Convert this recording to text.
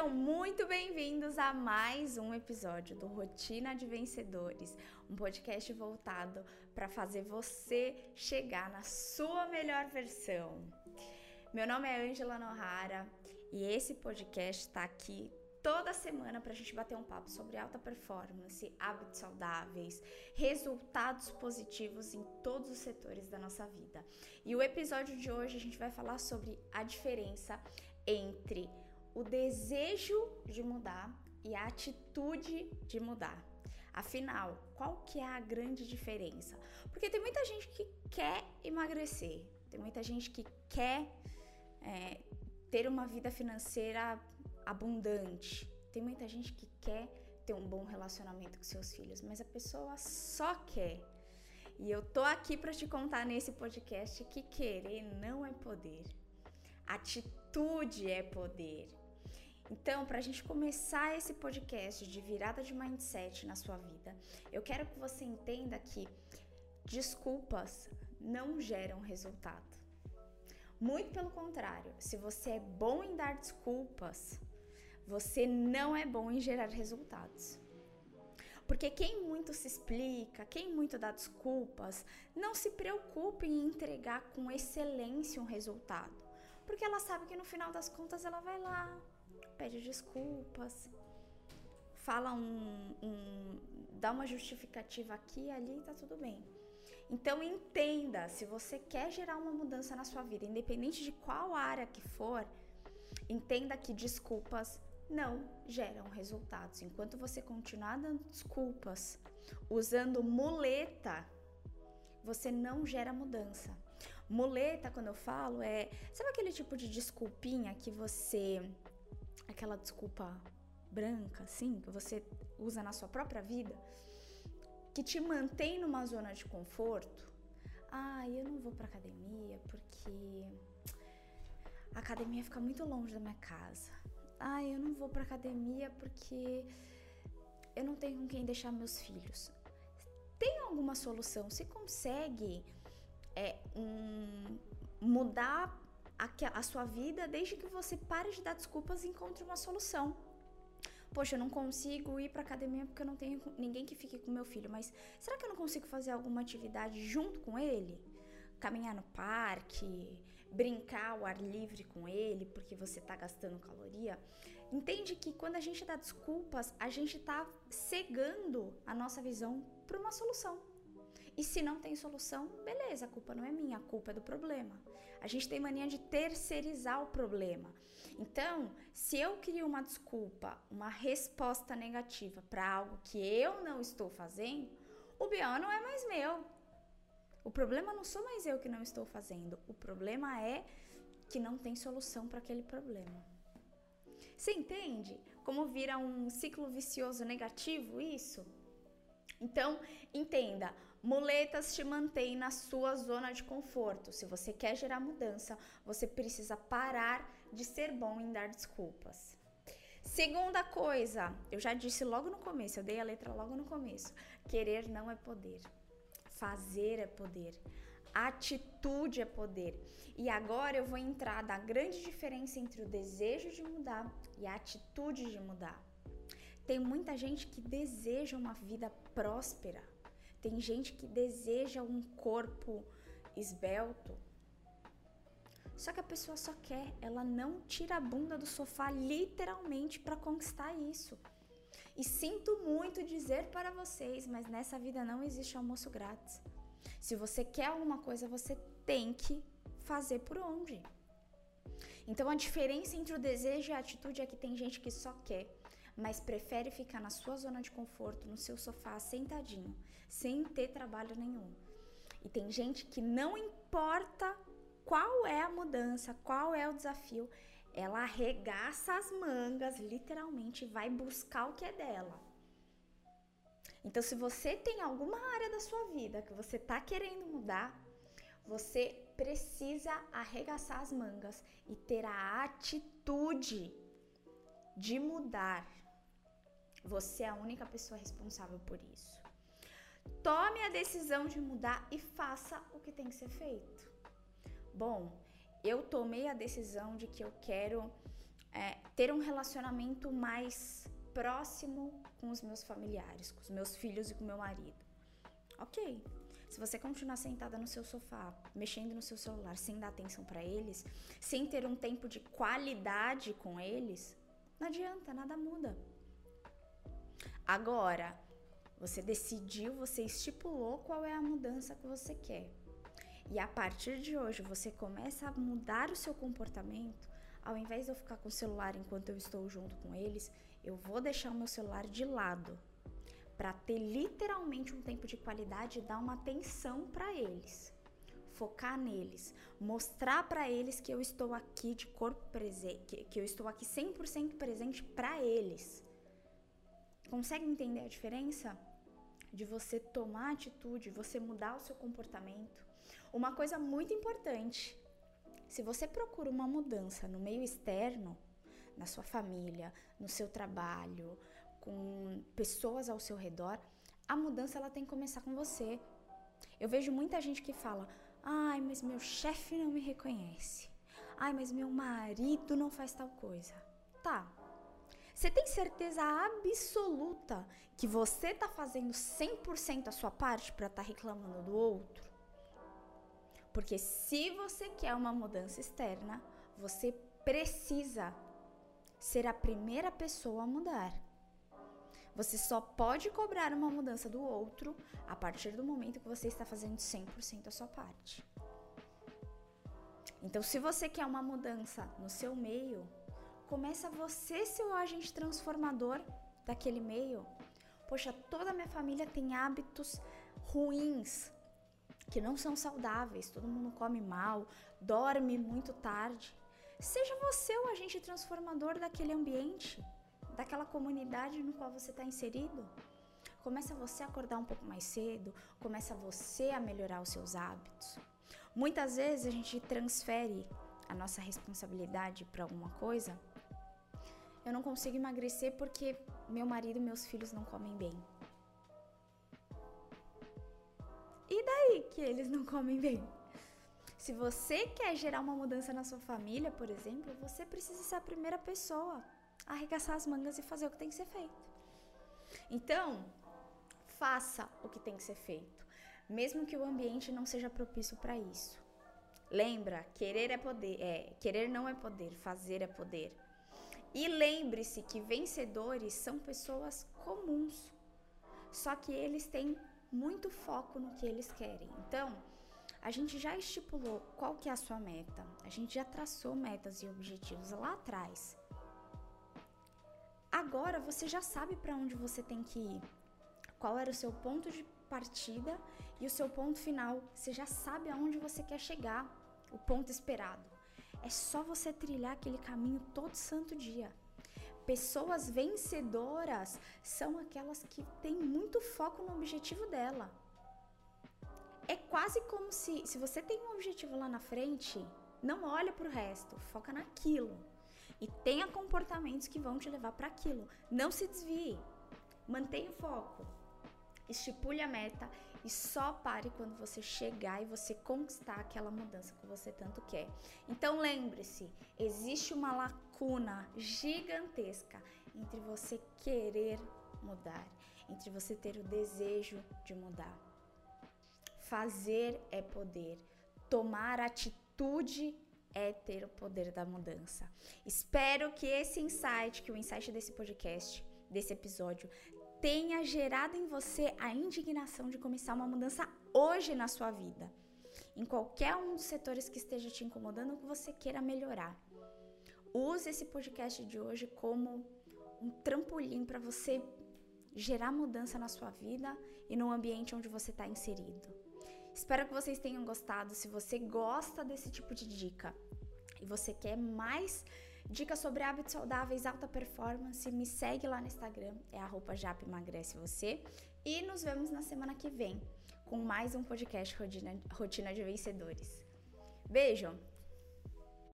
Sejam muito bem-vindos a mais um episódio do Rotina de Vencedores, um podcast voltado para fazer você chegar na sua melhor versão. Meu nome é Angela Nohara e esse podcast está aqui toda semana para a gente bater um papo sobre alta performance, hábitos saudáveis, resultados positivos em todos os setores da nossa vida. E o episódio de hoje a gente vai falar sobre a diferença entre o desejo de mudar e a atitude de mudar. Afinal, qual que é a grande diferença? Porque tem muita gente que quer emagrecer, tem muita gente que quer é, ter uma vida financeira abundante, tem muita gente que quer ter um bom relacionamento com seus filhos, mas a pessoa só quer. E eu tô aqui para te contar nesse podcast que querer não é poder. Atitude é poder. Então, para a gente começar esse podcast de virada de mindset na sua vida, eu quero que você entenda que desculpas não geram resultado. Muito pelo contrário, se você é bom em dar desculpas, você não é bom em gerar resultados. Porque quem muito se explica, quem muito dá desculpas, não se preocupa em entregar com excelência um resultado. Porque ela sabe que no final das contas ela vai lá, pede desculpas, fala um, um dá uma justificativa aqui e ali, tá tudo bem. Então entenda, se você quer gerar uma mudança na sua vida, independente de qual área que for, entenda que desculpas não geram resultados. Enquanto você continuar dando desculpas, usando muleta, você não gera mudança. Muleta, quando eu falo, é. Sabe aquele tipo de desculpinha que você. Aquela desculpa branca, assim, que você usa na sua própria vida, que te mantém numa zona de conforto? Ah, eu não vou pra academia porque a academia fica muito longe da minha casa. Ah, eu não vou pra academia porque eu não tenho com quem deixar meus filhos. Tem alguma solução? Você consegue é, um, mudar a, sua vida desde que você pare de dar desculpas e encontre uma solução. Poxa, eu não consigo ir para academia porque eu não tenho ninguém que fique com meu filho, mas será que eu não consigo fazer alguma atividade junto com ele? Caminhar no parque, brincar ao ar livre com ele porque você tá gastando caloria? Entende que quando a gente dá desculpas, a gente tá cegando a nossa visão para uma solução. E se não tem solução, beleza, a culpa não é minha, a culpa é do problema. A gente tem mania de terceirizar o problema. Então, se eu crio uma desculpa, uma resposta negativa para algo que eu não estou fazendo, o BO não é mais meu. O problema não sou mais eu que não estou fazendo. O problema é que não tem solução para aquele problema. Você entende como vira um ciclo vicioso negativo isso? Então, entenda, muletas te mantêm na sua zona de conforto. Se você quer gerar mudança, você precisa parar de ser bom em dar desculpas. Segunda coisa, eu já disse logo no começo, eu dei a letra logo no começo. Querer não é poder. Fazer é poder. Atitude é poder. E agora eu vou entrar da grande diferença entre o desejo de mudar e a atitude de mudar. Tem muita gente que deseja uma vida próspera. Tem gente que deseja um corpo esbelto. Só que a pessoa só quer, ela não tira a bunda do sofá literalmente para conquistar isso. E sinto muito dizer para vocês, mas nessa vida não existe almoço grátis. Se você quer alguma coisa, você tem que fazer por onde. Então a diferença entre o desejo e a atitude é que tem gente que só quer, mas prefere ficar na sua zona de conforto, no seu sofá, sentadinho, sem ter trabalho nenhum. E tem gente que não importa qual é a mudança, qual é o desafio, ela arregaça as mangas, literalmente, vai buscar o que é dela. Então, se você tem alguma área da sua vida que você está querendo mudar, você precisa arregaçar as mangas e ter a atitude de mudar. Você é a única pessoa responsável por isso. Tome a decisão de mudar e faça o que tem que ser feito. Bom, eu tomei a decisão de que eu quero é, ter um relacionamento mais próximo com os meus familiares, com os meus filhos e com meu marido. Ok. Se você continuar sentada no seu sofá, mexendo no seu celular, sem dar atenção para eles, sem ter um tempo de qualidade com eles, não adianta, nada muda. Agora, você decidiu, você estipulou qual é a mudança que você quer. E a partir de hoje você começa a mudar o seu comportamento. Ao invés de eu ficar com o celular enquanto eu estou junto com eles, eu vou deixar o meu celular de lado para ter literalmente um tempo de qualidade e dar uma atenção para eles. Focar neles, mostrar para eles que eu estou aqui de corpo presente, que eu estou aqui 100% presente para eles. Consegue entender a diferença? De você tomar atitude, você mudar o seu comportamento. Uma coisa muito importante: se você procura uma mudança no meio externo, na sua família, no seu trabalho, com pessoas ao seu redor, a mudança ela tem que começar com você. Eu vejo muita gente que fala: "Ai, mas meu chefe não me reconhece. Ai, mas meu marido não faz tal coisa". Tá. Você tem certeza absoluta que você tá fazendo 100% a sua parte para estar tá reclamando do outro? Porque se você quer uma mudança externa, você precisa ser a primeira pessoa a mudar. Você só pode cobrar uma mudança do outro a partir do momento que você está fazendo 100% a sua parte. Então, se você quer uma mudança no seu meio, começa você ser o agente transformador daquele meio. Poxa, toda a minha família tem hábitos ruins, que não são saudáveis. Todo mundo come mal, dorme muito tarde. Seja você o agente transformador daquele ambiente daquela comunidade no qual você está inserido. Começa você a acordar um pouco mais cedo, começa você a melhorar os seus hábitos. Muitas vezes a gente transfere a nossa responsabilidade para alguma coisa. Eu não consigo emagrecer porque meu marido e meus filhos não comem bem. E daí que eles não comem bem? Se você quer gerar uma mudança na sua família, por exemplo, você precisa ser a primeira pessoa arregaçar as mangas e fazer o que tem que ser feito. Então, faça o que tem que ser feito, mesmo que o ambiente não seja propício para isso. Lembra, querer é poder, é, querer não é poder, fazer é poder. E lembre-se que vencedores são pessoas comuns. Só que eles têm muito foco no que eles querem. Então, a gente já estipulou qual que é a sua meta. A gente já traçou metas e objetivos lá atrás. Agora você já sabe para onde você tem que ir. Qual era o seu ponto de partida e o seu ponto final. Você já sabe aonde você quer chegar, o ponto esperado. É só você trilhar aquele caminho todo santo dia. Pessoas vencedoras são aquelas que têm muito foco no objetivo dela. É quase como se, se você tem um objetivo lá na frente, não olha para o resto, foca naquilo e tenha comportamentos que vão te levar para aquilo. Não se desvie. Mantenha o foco. Estipule a meta e só pare quando você chegar e você conquistar aquela mudança que você tanto quer. Então lembre-se, existe uma lacuna gigantesca entre você querer mudar, entre você ter o desejo de mudar. Fazer é poder. Tomar atitude é ter o poder da mudança. Espero que esse insight, que o insight desse podcast, desse episódio, tenha gerado em você a indignação de começar uma mudança hoje na sua vida. Em qualquer um dos setores que esteja te incomodando, que você queira melhorar. Use esse podcast de hoje como um trampolim para você gerar mudança na sua vida e no ambiente onde você está inserido. Espero que vocês tenham gostado. Se você gosta desse tipo de dica e você quer mais dicas sobre hábitos saudáveis, alta performance, me segue lá no Instagram, é arroba Você. E nos vemos na semana que vem com mais um podcast Rotina de Vencedores. Beijo!